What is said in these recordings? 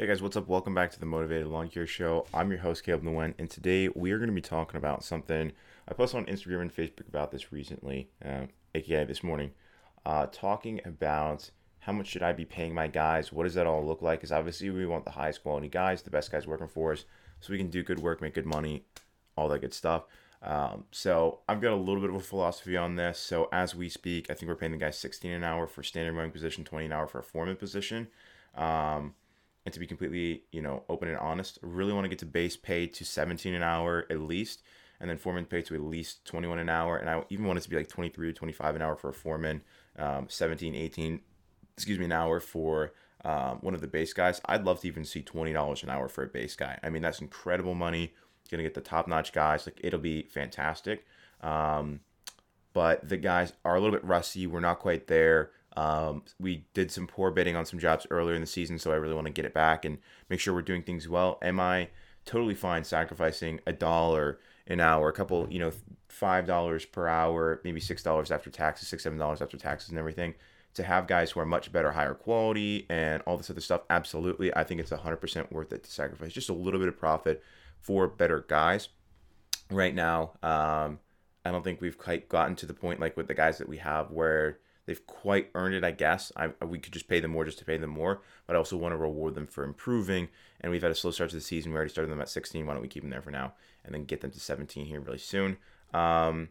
Hey guys, what's up? Welcome back to the Mowtivated Lawn Care Show. I'm your host, Caleb Nguyen, and today we are going to be talking about something I posted on Instagram and Facebook about this recently, uh, aka this morning, uh, talking about how much should I be paying my guys? What does that all look like? Because obviously we want the highest quality guys, the best guys working for us, so we can do good work, make good money, all that good stuff. Um, so I've got a little bit of a philosophy on this. So as we speak, I think we're paying the guys 16 an hour for standard mowing position, 20 an hour for a foreman position. Um, and to be completely, you know, open and honest, really want to get to base pay to 17 an hour at least, and then foreman pay to at least 21 an hour. And I even want it to be like 23 or 25 an hour for a foreman, um, 17, 18, excuse me, an hour for um, one of the base guys. I'd love to even see $20 an hour for a base guy. I mean, that's incredible money. Gonna get the top notch guys. Like it'll be fantastic. Um, but the guys are a little bit rusty. We're not quite there. Um, we did some poor bidding on some jobs earlier in the season, so I really want to get it back and make sure we're doing things well. Am I totally fine sacrificing a dollar an hour, a couple, you know, five dollars per hour, maybe six dollars after taxes, six seven dollars after taxes and everything, to have guys who are much better, higher quality, and all this other stuff? Absolutely, I think it's hundred percent worth it to sacrifice just a little bit of profit for better guys. Right now, um, I don't think we've quite gotten to the point like with the guys that we have where they've quite earned it, I guess. I, we could just pay them more just to pay them more, but I also want to reward them for improving. And we've had a slow start to the season. We already started them at 16. Why don't we keep them there for now and then get them to 17 here really soon? Um,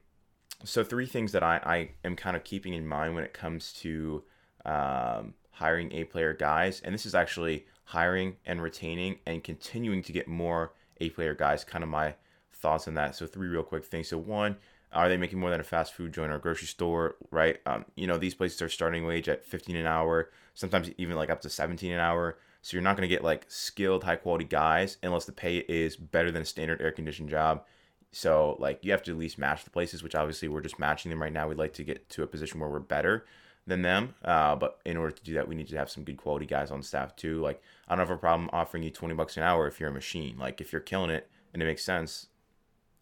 so, three things that I, I am kind of keeping in mind when it comes to um, hiring A player guys. And this is actually hiring and retaining and continuing to get more A player guys, kind of my thoughts on that. So, three real quick things. So, one, are they making more than a fast food joint or a grocery store, right? Um, you know, these places are starting wage at 15 an hour, sometimes even like up to 17 an hour. So you're not going to get like skilled, high quality guys unless the pay is better than a standard air conditioned job. So like you have to at least match the places, which obviously we're just matching them right now. We'd like to get to a position where we're better than them. Uh, but in order to do that, we need to have some good quality guys on staff too. Like I don't have a problem offering you 20 bucks an hour if you're a machine. Like if you're killing it and it makes sense,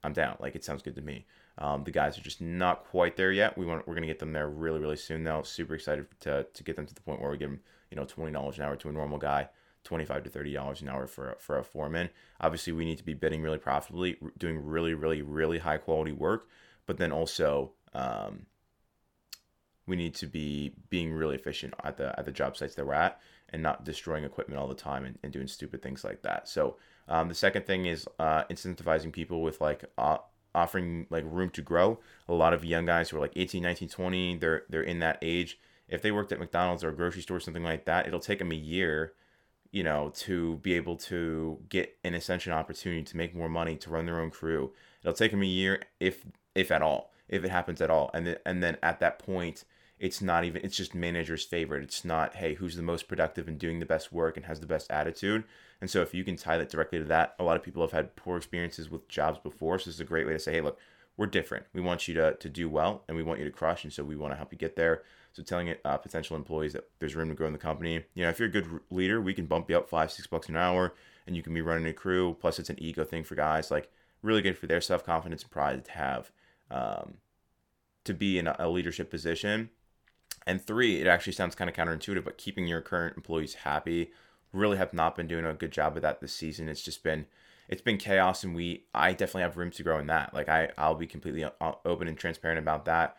I'm down. Like it sounds good to me. Um, the guys are just not quite there yet. We want we're gonna get them there really really soon though. Super excited to, to get them to the point where we give them you know twenty dollars an hour to a normal guy, twenty five to thirty dollars an hour for for a foreman. Obviously, we need to be bidding really profitably, doing really really really high quality work, but then also um, we need to be being really efficient at the at the job sites that we're at and not destroying equipment all the time and, and doing stupid things like that. So um, the second thing is uh, incentivizing people with like uh, offering like room to grow. A lot of young guys who are like 18, 19, 20, they're they're in that age. If they worked at McDonald's or a grocery store, something like that, it'll take them a year, you know, to be able to get an ascension opportunity to make more money to run their own crew. It'll take them a year, if if at all, if it happens at all, and then and then at that point, it's not even it's just manager's favorite. It's not hey who's the most productive and doing the best work and has the best attitude. And so if you can tie that directly to that, a lot of people have had poor experiences with jobs before. So this is a great way to say, hey, look, we're different. We want you to, to do well and we want you to crush. And so we want to help you get there. So telling it uh, potential employees that there's room to grow in the company. You know, if you're a good leader, we can bump you up five, six bucks an hour and you can be running a crew. Plus it's an ego thing for guys. Like really good for their self-confidence and pride to have um, to be in a leadership position. And three, it actually sounds kind of counterintuitive, but keeping your current employees happy really have not been doing a good job of that this season. It's just been it's been chaos, and we I definitely have room to grow in that. Like I I'll be completely open and transparent about that.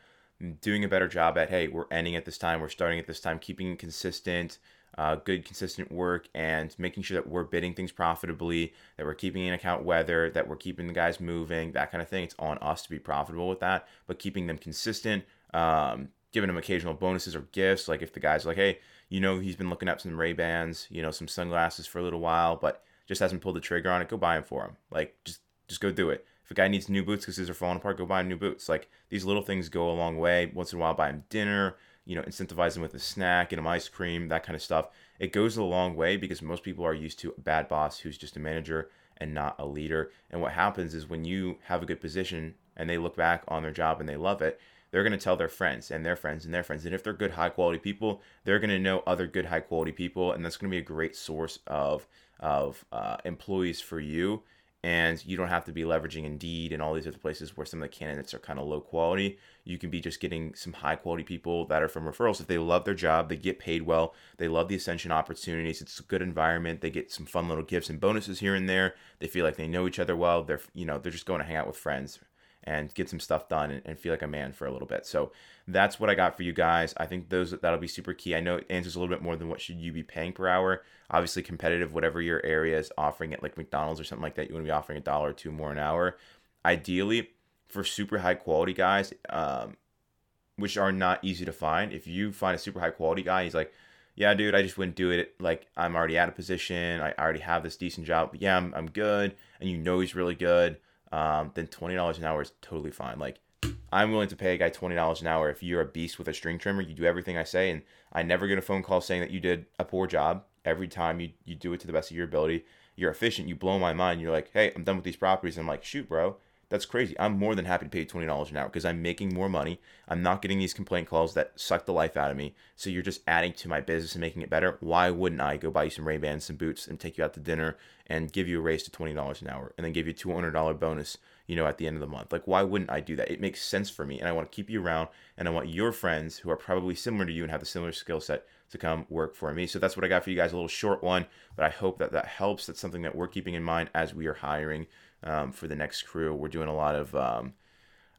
Doing a better job at hey, we're ending at this time, we're starting at this time, keeping consistent. Uh, good consistent work and making sure that we're bidding things profitably, that we're keeping in account weather, that we're keeping the guys moving, that kind of thing. It's on us to be profitable with that, but keeping them consistent, um, giving them occasional bonuses or gifts. Like if the guys like, hey, you know he's been looking up some Ray Bans, you know, some sunglasses for a little while, but just hasn't pulled the trigger on it. Go buy them for him. Like just just go do it. If a guy needs new boots because his are falling apart, go buy him new boots. Like these little things go a long way. Once in a while, buy him dinner. You know, incentivize him with a snack, get him ice cream, that kind of stuff. It goes a long way because most people are used to a bad boss who's just a manager and not a leader. And what happens is when you have a good position and they look back on their job and they love it, they're going to tell their friends and their friends and their friends. And if they're good, high quality people, they're going to know other good, high quality people. And that's going to be a great source of, of uh, employees for you and you don't have to be leveraging Indeed and all these other places where some of the candidates are kind of low quality. You can be just getting some high quality people that are from referrals. If they love their job, they get paid well, they love the ascension opportunities. It's a good environment. They get some fun little gifts and bonuses here and there. They feel like they know each other well. They're you know they're just going to hang out with friends and get some stuff done and, and, feel like a man for a little bit. So that's what I got for you guys. I think those that'll be super key. I know it answers a little bit more than what should you be paying per hour. Obviously competitive, whatever your area is offering it, like McDonald's or something like that, you want to be offering a dollar or two more an hour. Ideally, for super high quality guys, um, which are not easy to find. If you find a super high quality guy, he's like, yeah, dude, I just wouldn't do it. Like, I'm already at a position. I already have this decent job. But yeah, I'm, I'm good. And you know he's really good um, then twenty dollars an hour is totally fine. Like I'm willing to pay a guy twenty dollars an hour if you're a beast with a string trimmer. You do everything I say, and I never get a phone call saying that you did a poor job. Every time you you do it to the best of your ability, you're efficient. You blow my mind. You're like, hey, I'm done with these properties. I'm like, shoot, bro. That's crazy. I'm more than happy to pay twenty dollars an hour because I'm making more money. I'm not getting these complaint calls that suck the life out of me. So you're just adding to my business and making it better. Why wouldn't I go buy you some Ray Bans, some boots, and take you out to dinner and give you a raise to twenty dollars an hour, and then give you a two hundred dollar bonus, you know, at the end of the month? Like, why wouldn't I do that? It makes sense for me, and I want to keep you around, and I want your friends who are probably similar to you and have a similar skill set to come work for me. So that's what I got for you guys. A little short one, but I hope that that helps. That's something that we're keeping in mind as we are hiring um, for the next crew. We're doing a lot of um,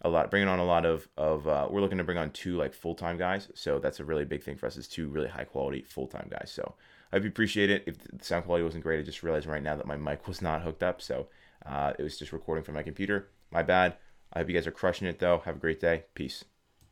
a lot bringing on a lot of of uh, we're looking to bring on two like full time guys. So that's a really big thing for us is two really high quality full time guys. So I hope you appreciate it. If the sound quality wasn't great, I just realized right now that my mic was not hooked up, so uh, it was just recording from my computer. My bad. I hope you guys are crushing it though. Have a great day. Peace.